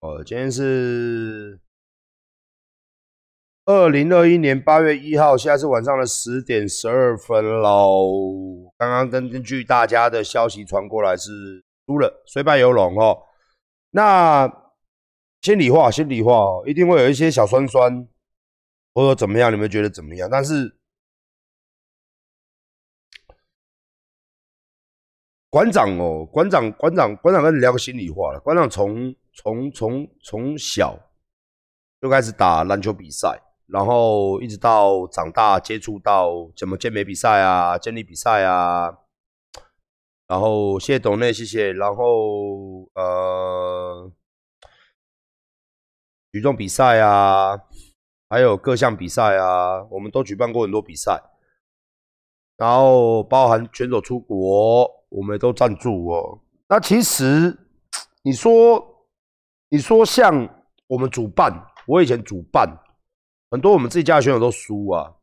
哦，今天是二零二一年八月一号，现在是晚上的十点十二分喽。刚刚根根据大家的消息传过来是输了，虽败犹荣哦。那心里话，心里话哦，一定会有一些小酸酸，或者怎么样，你们觉得怎么样？但是馆长哦，馆长，馆长，馆长跟你聊个心里话了，馆长从。从从从小就开始打篮球比赛，然后一直到长大接触到怎么健美比赛啊、健力比赛啊，然后谢谢董内，谢谢，然后呃举重比赛啊，还有各项比赛啊，我们都举办过很多比赛，然后包含选手出国，我们都赞助哦。那其实你说。你说像我们主办，我以前主办很多，我们自己家的选手都输啊。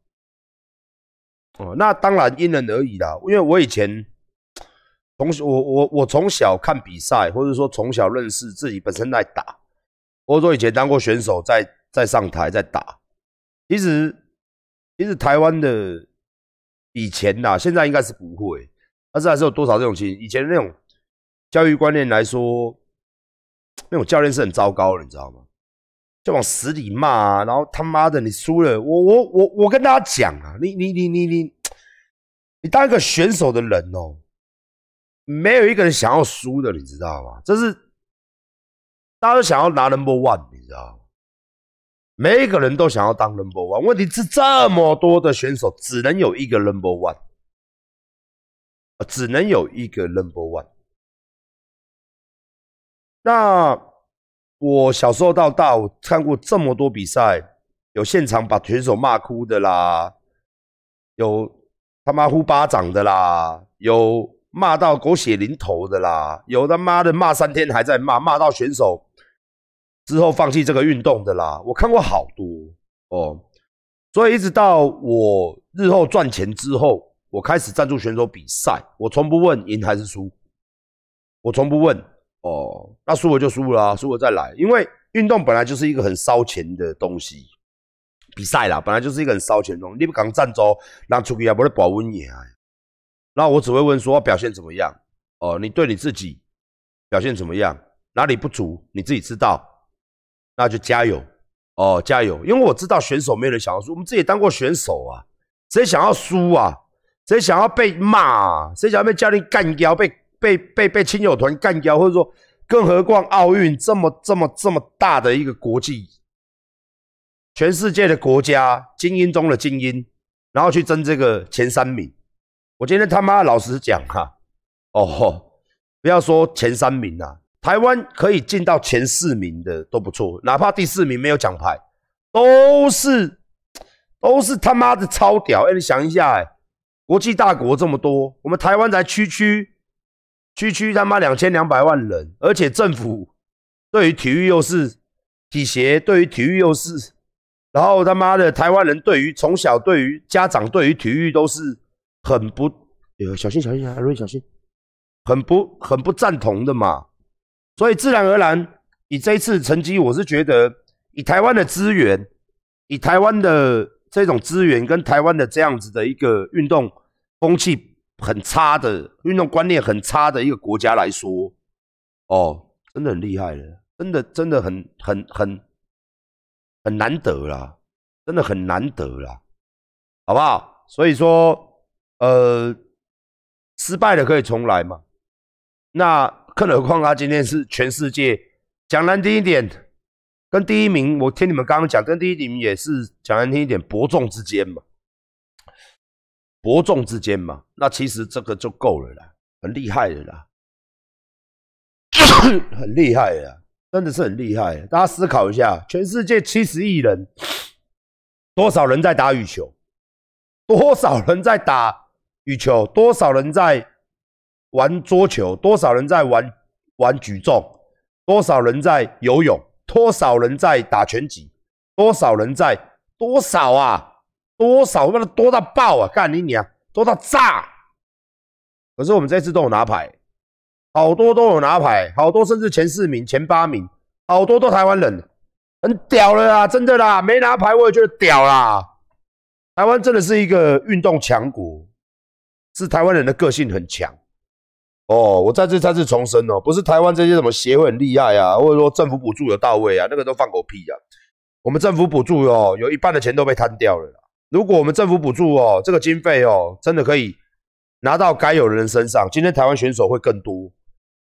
哦，那当然因人而异啦。因为我以前从我我我从小看比赛，或者说从小认识自己本身在打，或者说以前当过选手，在在上台在打。其实其实台湾的以前呐，现在应该是不会，但是还是有多少这种情形。以前那种教育观念来说。那种教练是很糟糕的，你知道吗？就往死里骂啊，然后他妈的你输了，我我我我跟大家讲啊，你你你你你，你当一个选手的人哦，没有一个人想要输的，你知道吗？这是大家都想要拿 number one，你知道吗？每一个人都想要当 number one，问题是这么多的选手只能有一个 number one，只能有一个 number one。那我小时候到大，我看过这么多比赛，有现场把选手骂哭的啦，有他妈呼巴掌的啦，有骂到狗血淋头的啦，有他妈的骂三天还在骂，骂到选手之后放弃这个运动的啦，我看过好多哦。所以一直到我日后赚钱之后，我开始赞助选手比赛，我从不问赢还是输，我从不问。哦，那输了就输了，输了再来。因为运动本来就是一个很烧钱的东西，比赛啦，本来就是一个很烧钱的东西。你不讲赞助，让出去也不会保温也。那我只会问说表现怎么样？哦，你对你自己表现怎么样？哪里不足，你自己知道，那就加油哦，加油！因为我知道选手没有人想要输，我们自己当过选手啊，谁想要输啊？谁想要被骂？谁想要被教练干掉？被？被被被亲友团干掉，或者说，更何况奥运这么这么这么大的一个国际，全世界的国家精英中的精英，然后去争这个前三名。我今天他妈老实讲哈，哦，不要说前三名啊，台湾可以进到前四名的都不错，哪怕第四名没有奖牌，都是都是他妈的超屌。哎，你想一下，哎，国际大国这么多，我们台湾才区区。区区他妈两千两百万人，而且政府对于体育又是体协，对于体育又是，然后他妈的台湾人对于从小对于家长对于体育都是很不，呃，小心小心啊，瑞小心，很不很不赞同的嘛，所以自然而然，以这一次成绩，我是觉得以台湾的资源，以台湾的这种资源跟台湾的这样子的一个运动风气。很差的运动观念很差的一个国家来说，哦，真的很厉害了，真的真的很很很很难得啦，真的很难得啦，好不好？所以说，呃，失败了可以重来嘛。那更何况他今天是全世界讲难听一点，跟第一名，我听你们刚刚讲，跟第一名也是讲难听一点，伯仲之间嘛。伯仲之间嘛，那其实这个就够了啦，很厉害的啦，很厉害呀，真的是很厉害。大家思考一下，全世界七十亿人，多少人在打羽球？多少人在打羽球？多少人在玩桌球？多少人在玩玩举重？多少人在游泳？多少人在打拳击？多少人在多少啊？多少？那多到爆啊！干你娘，多到炸！可是我们这次都有拿牌，好多都有拿牌，好多甚至前四名、前八名好多都台湾人，很屌了啦，真的啦，没拿牌我也觉得屌啦。台湾真的是一个运动强国，是台湾人的个性很强。哦，我再次再次重申哦，不是台湾这些什么协会很厉害啊，或者说政府补助有到位啊，那个都放狗屁啊。我们政府补助哦，有一半的钱都被贪掉了。如果我们政府补助哦，这个经费哦，真的可以拿到该有的人身上，今天台湾选手会更多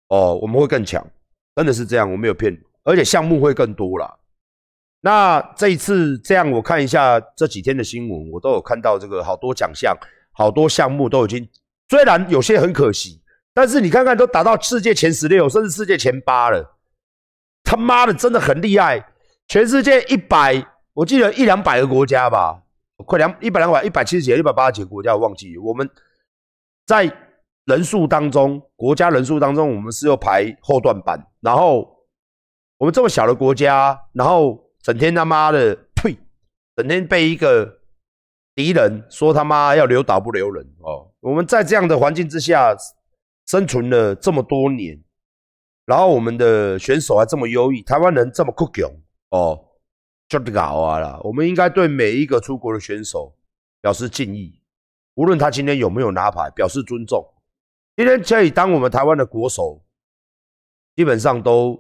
哦，我们会更强，真的是这样，我没有骗你，而且项目会更多啦。那这一次这样，我看一下这几天的新闻，我都有看到这个好多奖项、好多项目都已经，虽然有些很可惜。但是你看看，都打到世界前十六，甚至世界前八了，他妈的真的很厉害！全世界一百，我记得一两百个国家吧，快两一百两百一百七十几、一百八十几个国家，我忘记。我们在人数当中，国家人数当中，我们是要排后段班。然后我们这么小的国家，然后整天他妈的呸，整天被一个敌人说他妈要留岛不留人哦。我们在这样的环境之下。生存了这么多年，然后我们的选手还这么优异，台湾人这么酷强哦，就搞啊啦！我们应该对每一个出国的选手表示敬意，无论他今天有没有拿牌，表示尊重。今天可以当我们台湾的国手，基本上都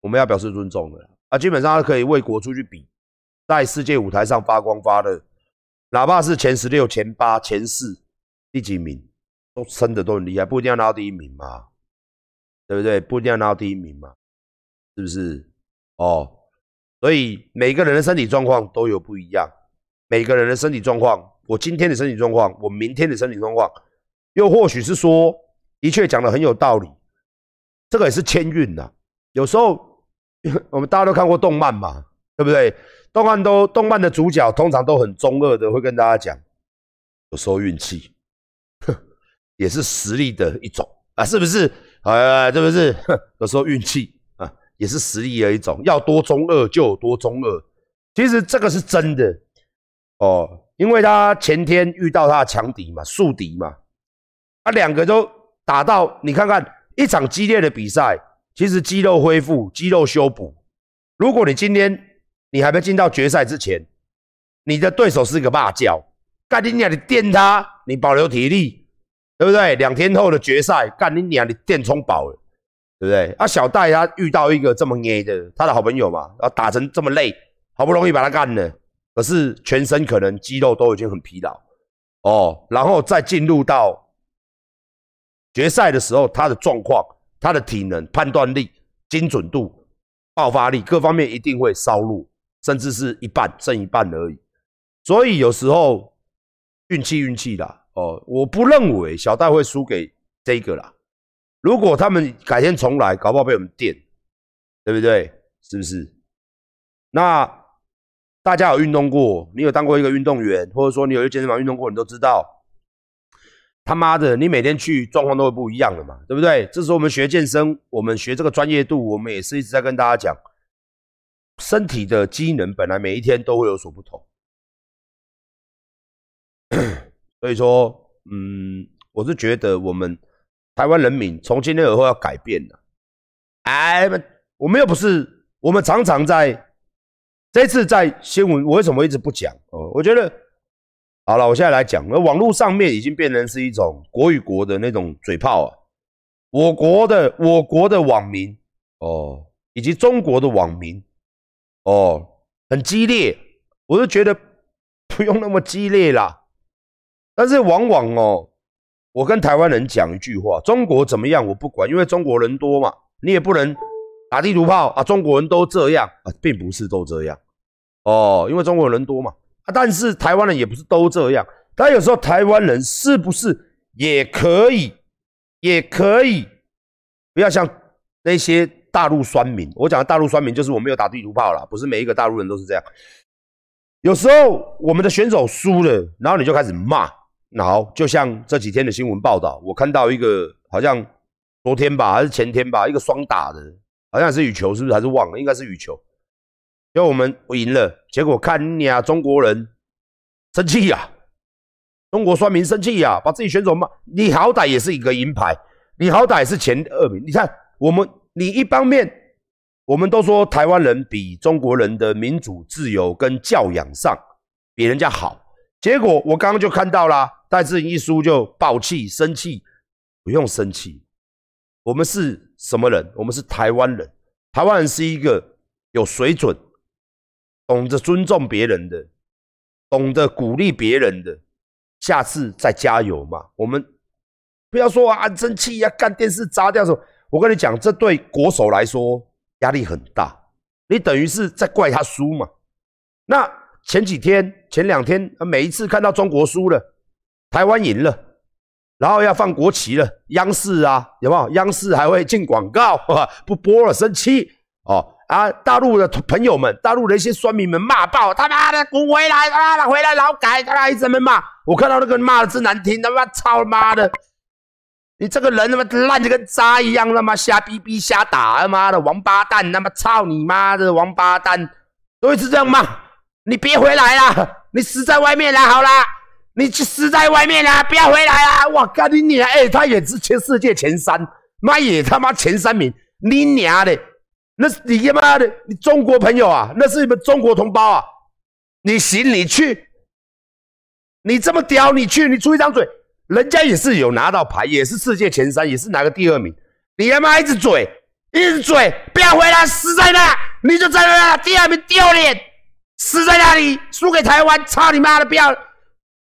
我们要表示尊重的啊！基本上他可以为国出去比，在世界舞台上发光发热，哪怕是前十六、前八、前四、第几名。都真的都很厉害，不一定要拿到第一名嘛，对不对？不一定要拿到第一名嘛，是不是？哦，所以每个人的身体状况都有不一样，每个人的身体状况，我今天的身体状况，我明天的身体状况，又或许是说，的确讲的很有道理，这个也是签运呐。有时候 我们大家都看过动漫嘛，对不对？动漫都动漫的主角通常都很中二的，会跟大家讲，有时候运气。也是实力的一种啊，是不是？呃，是不是？有时候运气，也是实力的一种。要多中二就有多中二，其实这个是真的哦，因为他前天遇到他的强敌嘛，宿敌嘛，他两个都打到，你看看一场激烈的比赛，其实肌肉恢复、肌肉修补。如果你今天你还没进到决赛之前，你的对手是一个骂叫，干你娘你电他，你保留体力。对不对？两天后的决赛，干你娘！你电充饱了，对不对？啊，小戴他遇到一个这么捏的，他的好朋友嘛，然后打成这么累，好不容易把他干了，可是全身可能肌肉都已经很疲劳哦。然后再进入到决赛的时候，他的状况、他的体能、判断力、精准度、爆发力各方面一定会稍弱，甚至是一半剩一半而已。所以有时候运气运气啦。哦，我不认为小戴会输给这个啦。如果他们改天重来，搞不好被我们电，对不对？是不是？那大家有运动过，你有当过一个运动员，或者说你有去健身房运动过，你都知道，他妈的，你每天去状况都会不一样的嘛，对不对？这时候我们学健身，我们学这个专业度，我们也是一直在跟大家讲，身体的机能本来每一天都会有所不同。所以说，嗯，我是觉得我们台湾人民从今天以后要改变了。哎，我们又不是，我们常常在这次在新闻，我为什么一直不讲？哦，我觉得好了，我现在来讲，那网络上面已经变成是一种国与国的那种嘴炮啊，我国的我国的网民哦，以及中国的网民哦，很激烈，我就觉得不用那么激烈啦。但是往往哦，我跟台湾人讲一句话：中国怎么样我不管，因为中国人多嘛，你也不能打地图炮啊。中国人都这样啊，并不是都这样哦，因为中国人多嘛啊。但是台湾人也不是都这样，但有时候台湾人是不是也可以，也可以不要像那些大陆酸民。我讲的大陆酸民就是我没有打地图炮了，不是每一个大陆人都是这样。有时候我们的选手输了，然后你就开始骂。好，就像这几天的新闻报道，我看到一个好像昨天吧，还是前天吧，一个双打的，好像是羽球，是不是？还是忘了？应该是羽球。因为我们我赢了，结果看你啊，中国人生气呀，中国酸民生气呀，把自己选手骂。你好歹也是一个银牌，你好歹是前二名。你看我们，你一方面我们都说台湾人比中国人的民主、自由跟教养上比人家好，结果我刚刚就看到啦，戴志颖一输就爆气、生气，不用生气，我们是什么人？我们是台湾人，台湾人是一个有水准、懂得尊重别人的、懂得鼓励别人的，下次再加油嘛。我们不要说啊，生气呀，干电视砸掉什么？我跟你讲，这对国手来说。压力很大，你等于是在怪他输嘛？那前几天、前两天，每一次看到中国输了，台湾赢了，然后要放国旗了，央视啊，有没有？央视还会进广告，不播了，生气哦啊！大陆的朋友们，大陆的一些酸民们骂爆，他妈的滚回来啊！回来劳改，他妈一直在骂，我看到那个骂的真难听，他妈操他妈的！你这个人他妈烂的跟渣一样，他妈瞎逼逼瞎打，他妈的王八蛋，他妈操你妈的王八蛋，都一直这样骂。你别回来了，你死在外面了，好啦，你去死在外面了，不要回来了。我靠你娘！哎，他也是全世界前三，妈也他妈前三名，你娘的，那是你他妈的，你中国朋友啊，那是你们中国同胞啊。你行你去，你这么屌，你去，你出一张嘴。人家也是有拿到牌，也是世界前三，也是拿个第二名。你他妈一直嘴，一直嘴，不要回来，死在那，你就在那第二名丢脸，死在那里，输给台湾，操你妈的，不要！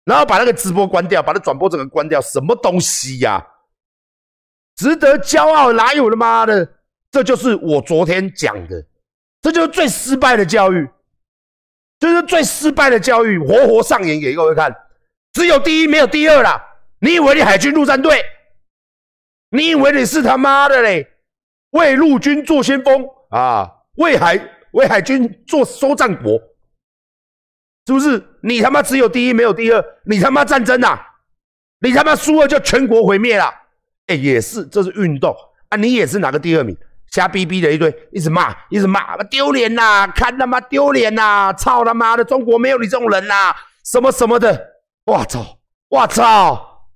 然后把那个直播关掉，把那转播整个关掉，什么东西呀？值得骄傲？哪有他妈的？这就是我昨天讲的，这就是最失败的教育，这是最失败的教育，活活上演给各位看，只有第一，没有第二了。你以为你海军陆战队？你以为你是他妈的嘞？为陆军做先锋啊！为海为海军做收战国，是不是？你他妈只有第一没有第二，你他妈战争呐！你他妈输了就全国毁灭了！哎，也是，这是运动啊！你也是拿个第二名，瞎逼逼的一堆，一直骂，一直骂，丢脸呐！看他妈丢脸呐！操他妈的，中国没有你这种人呐！什么什么的，我操，我操！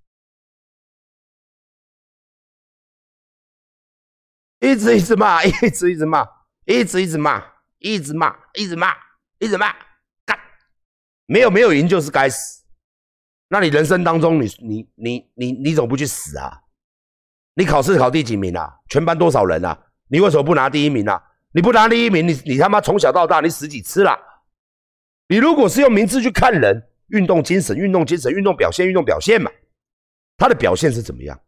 一直一直骂，一直一直骂，一直一直骂，一直骂，一直骂，一直骂，没有没有赢就是该死。那你人生当中，你你你你你怎么不去死啊？你考试考第几名啊？全班多少人啊？你为什么不拿第一名啊？你不拿第一名，你你他妈从小到大你死几次了？你如果是用名字去看人，运动精神、运动精神、运动表现、运动表现嘛，他的表现是怎么样？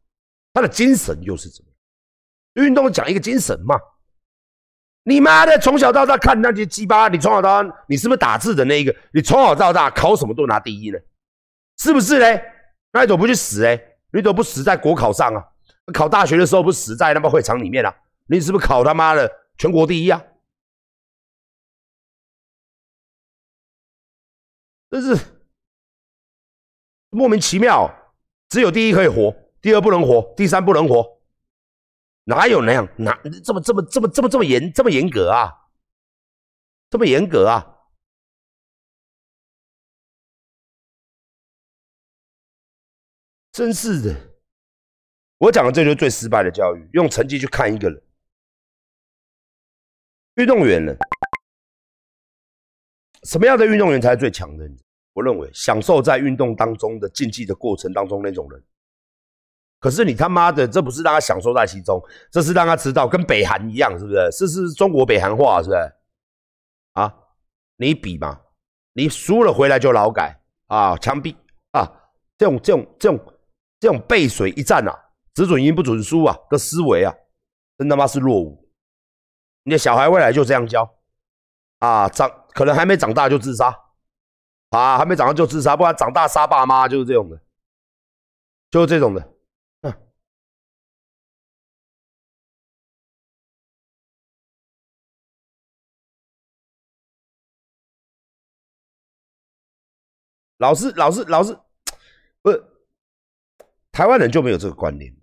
他的精神又是怎么样？运动讲一个精神嘛，你妈的从小到大看那些鸡巴，你从小到大你是不是打字的那一个？你从小到大考什么都拿第一呢？是不是嘞？那你怎么不去死哎？你怎么不死在国考上啊？考大学的时候不死在他妈会场里面啊？你是不是考他妈的全国第一啊？真是莫名其妙，只有第一可以活，第二不能活，第三不能活。哪有那样？哪这么这么这么这么这么严这么严格啊？这么严格啊？真是的！我讲的这就是最失败的教育，用成绩去看一个人。运动员呢？什么样的运动员才是最强的？我认为享受在运动当中的竞技的过程当中那种人。可是你他妈的，这不是让他享受在其中，这是让他知道跟北韩一样，是不是？这是中国北韩话，是不是？啊，你比嘛，你输了回来就劳改啊，枪毙啊，这种这种这种这种背水一战啊，只准赢不准输啊的思维啊，真他妈是落伍。你的小孩未来就这样教啊，长可能还没长大就自杀啊，还没长大就自杀，不然长大杀爸妈就是这种的，就是这种的。老师，老师，老师，不是台湾人就没有这个观念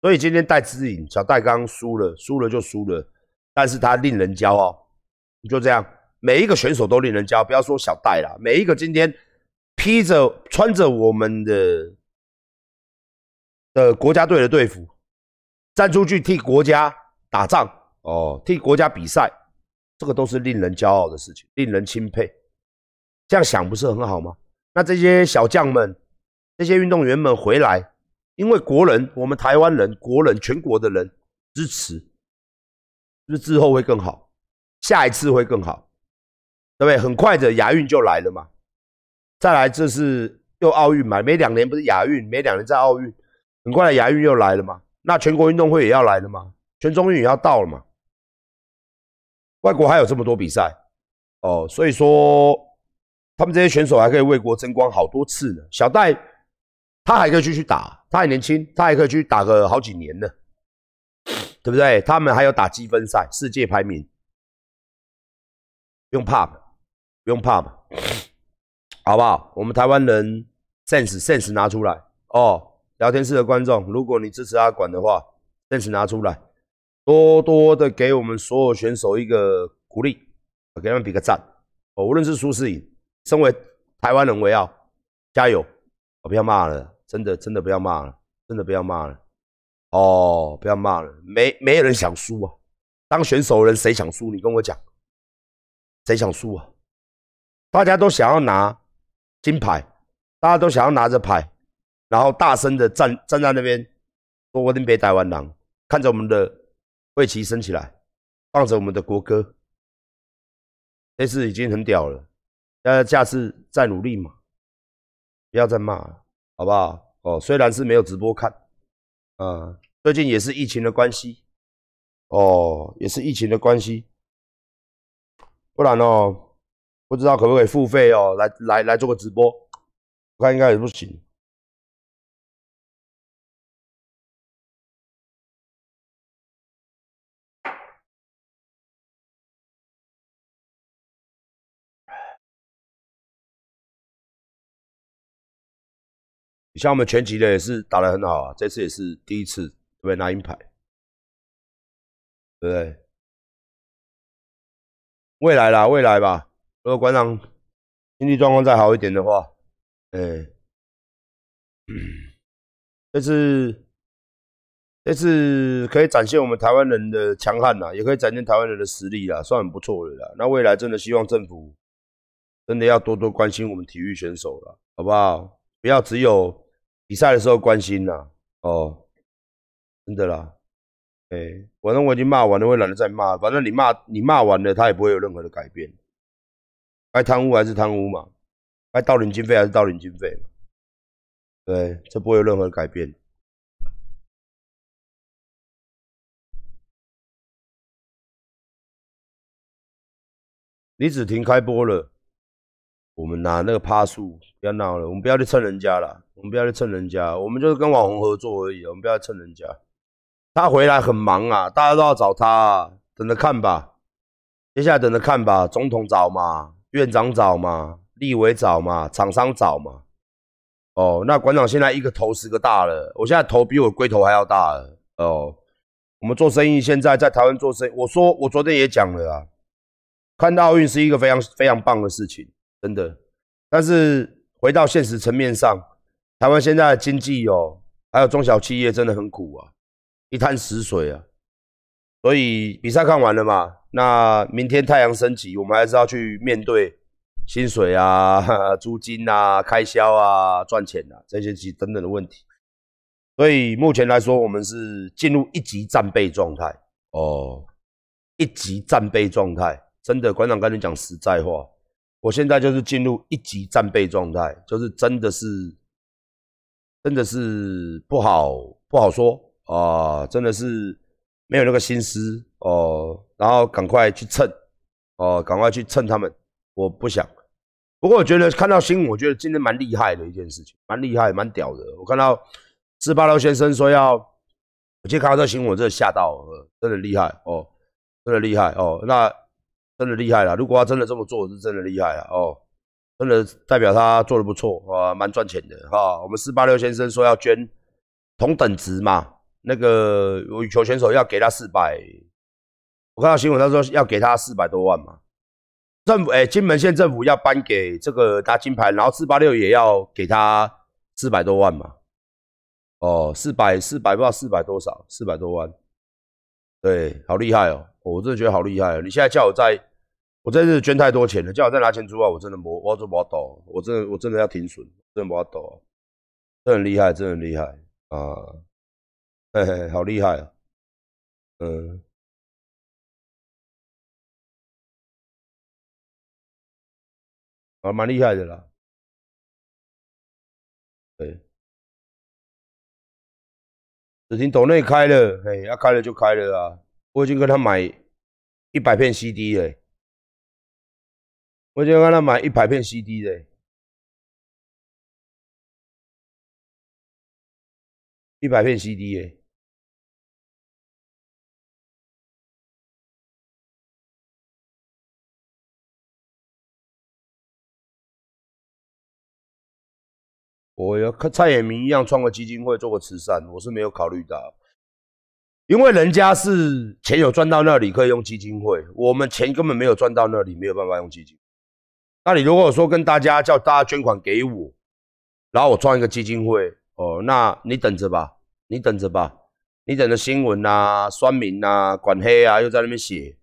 所以今天戴资颖小戴刚输了，输了就输了，但是他令人骄傲，就这样，每一个选手都令人骄傲，不要说小戴了，每一个今天披着穿着我们的的国家队的队服，站出去替国家打仗哦，替国家比赛，这个都是令人骄傲的事情，令人钦佩。这样想不是很好吗？那这些小将们，这些运动员们回来，因为国人，我们台湾人，国人，全国的人支持，是不是之后会更好？下一次会更好，对不对？很快的亚运就来了嘛。再来，这是又奥运嘛？每两年不是亚运，每两年在奥运，很快的亚运又来了嘛？那全国运动会也要来了嘛？全中运也要到了嘛？外国还有这么多比赛哦，所以说他们这些选手还可以为国争光好多次呢。小戴他还可以继续打，他还年轻，他还可以去打个好几年呢，对不对？他们还有打积分赛，世界排名。不用怕嘛，不用怕嘛，好不好？我们台湾人 sense sense 拿出来哦。聊天室的观众，如果你支持阿管的话，sense 拿出来，多多的给我们所有选手一个鼓励，给他们比个赞哦。无论是输是赢，身为台湾人为傲，加油！我不要骂了，真的真的不要骂了，真的不要骂了哦，不要骂了，没没有人想输啊。当选手的人谁想输？你跟我讲。谁想输啊？大家都想要拿金牌，大家都想要拿着牌，然后大声的站站在那边，说“我定别台湾狼”，看着我们的卫旗升起来，放着我们的国歌，这次已经很屌了。大家下次再努力嘛，不要再骂了，好不好？哦，虽然是没有直播看，啊，最近也是疫情的关系，哦，也是疫情的关系。不然哦，不知道可不可以付费哦，来来来做个直播，我看应该也不行。你像我们全集的也是打得很好啊，这次也是第一次对拿银牌，对不对？未来啦，未来吧。如果馆长经济状况再好一点的话，哎，这次这次可以展现我们台湾人的强悍呐，也可以展现台湾人的实力啦，算很不错的啦。那未来真的希望政府真的要多多关心我们体育选手了，好不好？不要只有比赛的时候关心啦，哦，真的啦。哎，反正我已经骂完了，我懒得再骂。反正你骂你骂完了，他也不会有任何的改变。该贪污还是贪污嘛，该盗领经费还是盗领经费嘛。对，这不会有任何改变。李子婷开播了，我们拿那个趴数，不要闹了，我们不要去蹭人家了，我们不要去蹭人家，我们就是跟网红合作而已，我们不要蹭人家。他回来很忙啊，大家都要找他，等着看吧。接下来等着看吧，总统找嘛，院长找嘛，立委找嘛，厂商找嘛。哦，那馆长现在一个头十个大了，我现在头比我龟头还要大了。哦，我们做生意现在在台湾做生意，我说我昨天也讲了啊，看到奥运是一个非常非常棒的事情，真的。但是回到现实层面上，台湾现在的经济哦，还有中小企业真的很苦啊。一滩死水啊！所以比赛看完了嘛？那明天太阳升起，我们还是要去面对薪水啊、租金啊、开销啊、赚钱啊这些其等等的问题。所以目前来说，我们是进入一级战备状态哦，一级战备状态。真的，馆长跟你讲实在话，我现在就是进入一级战备状态，就是真的是，真的是不好不好说。啊，真的是没有那个心思哦，然后赶快去蹭，哦，赶快去蹭他们。我不想，不过我觉得看到新闻，我觉得今天蛮厉害的一件事情，蛮厉害，蛮屌的。我看到四八六先生说要，我今天看到这新闻，我真的吓到，真的厉害哦，真的厉害哦，那真的厉害了。如果他真的这么做，是真的厉害了哦，真的代表他做的不错啊，蛮赚钱的哈。我们四八六先生说要捐同等值嘛。那个羽球选手要给他四百，我看到新闻，他说要给他四百多万嘛。政府哎，金门县政府要颁给这个拿金牌，然后四八六也要给他四百多万嘛。哦，四百四百不知道四百多少，四百多万。对，好厉害哦！我真的觉得好厉害哦！你现在叫我在，我真是捐太多钱了，叫我再拿钱出来，我真的不，我做不到，我真的我真的要停损，真的不到，真很厉害，真的很厉害啊！嘿嘿，好厉害啊！嗯，啊，蛮厉害的啦。只听岛内开了，哎，要开了就开了啊！我已经跟他买一百片 CD 了，我已经跟他买一百片 CD 了，一百片 CD 了。我要跟蔡衍明一样创个基金会做个慈善，我是没有考虑到，因为人家是钱有赚到那里可以用基金会，我们钱根本没有赚到那里，没有办法用基金。那你如果说跟大家叫大家捐款给我，然后我创一个基金会，哦，那你等着吧，你等着吧，你等着新闻啊、酸民啊、管黑啊又在那边写，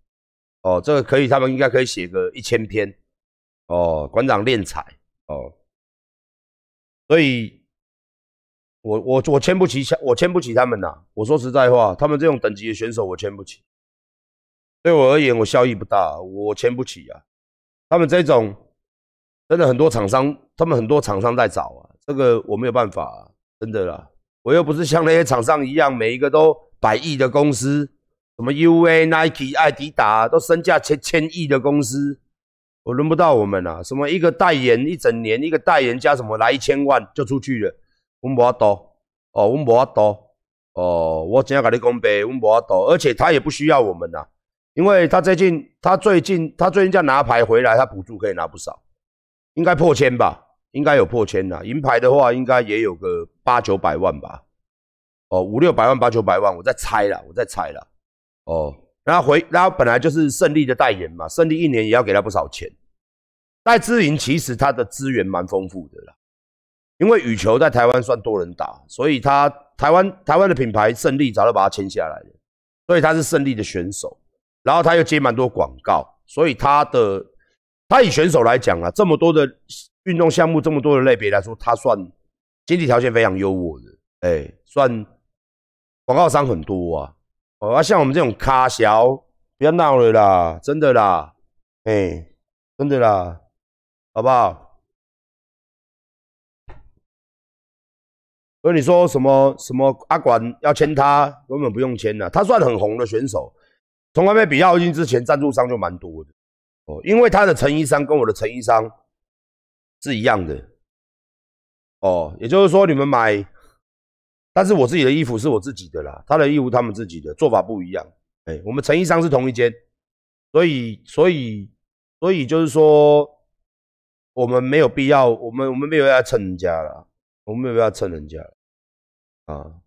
哦，这个可以，他们应该可以写个一千篇，哦，馆长练财，哦。所以，我我我签不起，我签不起他们呐。我说实在话，他们这种等级的选手，我签不起。对我而言，我效益不大，我签不起啊。他们这种真的很多厂商，他们很多厂商在找啊，这个我没有办法啊，真的啦。我又不是像那些厂商一样，每一个都百亿的公司，什么 UA、Nike、艾迪达都身价千千亿的公司。我轮不到我们啊！什么一个代言一整年，一个代言加什么来一千万就出去了，我们无多哦，我们无多哦，我怎样跟你讲呗？我们无多，而且他也不需要我们呐，因为他最近他最近他最近在拿牌回来，他补助可以拿不少，应该破千吧？应该有破千呐，银牌的话应该也有个八九百万吧？哦，五六百万八九百万，我在猜了，我在猜了，哦。然后回，然后本来就是胜利的代言嘛，胜利一年也要给他不少钱。戴资颖其实他的资源蛮丰富的啦，因为羽球在台湾算多人打，所以他台湾台湾的品牌胜利早就把他签下来了，所以他是胜利的选手。然后他又接蛮多广告，所以他的他以选手来讲啊，这么多的运动项目，这么多的类别来说，他算经济条件非常优渥的，哎，算广告商很多啊。哦，啊，像我们这种卡小，不要闹了啦，真的啦，哎，真的啦，好不好？所以你说什么什么阿管要签他，根本不用签了，他算很红的选手，从来没比奥运之前赞助商就蛮多的哦，因为他的成衣商跟我的成衣商是一样的哦，也就是说你们买。但是我自己的衣服是我自己的啦，他的衣服他们自己的做法不一样。哎，我们成衣商是同一间，所以所以所以就是说，我们没有必要，我们我们没有要蹭人家了，我们没有必要蹭人家啊，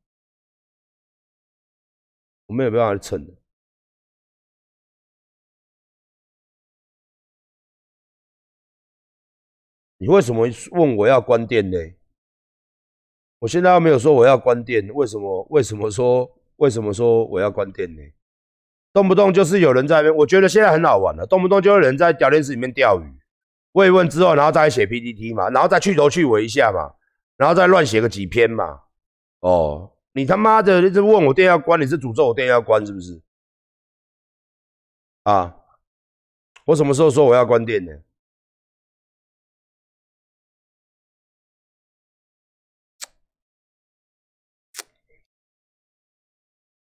我们没有办法蹭的。你为什么问我要关店呢？我现在又没有说我要关店，为什么？为什么说？为什么说我要关店呢？动不动就是有人在那边，我觉得现在很好玩了，动不动就有人在聊天室里面钓鱼，慰问之后，然后再写 PPT 嘛，然后再去头去尾一下嘛，然后再乱写个几篇嘛。哦，你他妈的，一直问我店要关，你是诅咒我店要关是不是？啊，我什么时候说我要关店呢？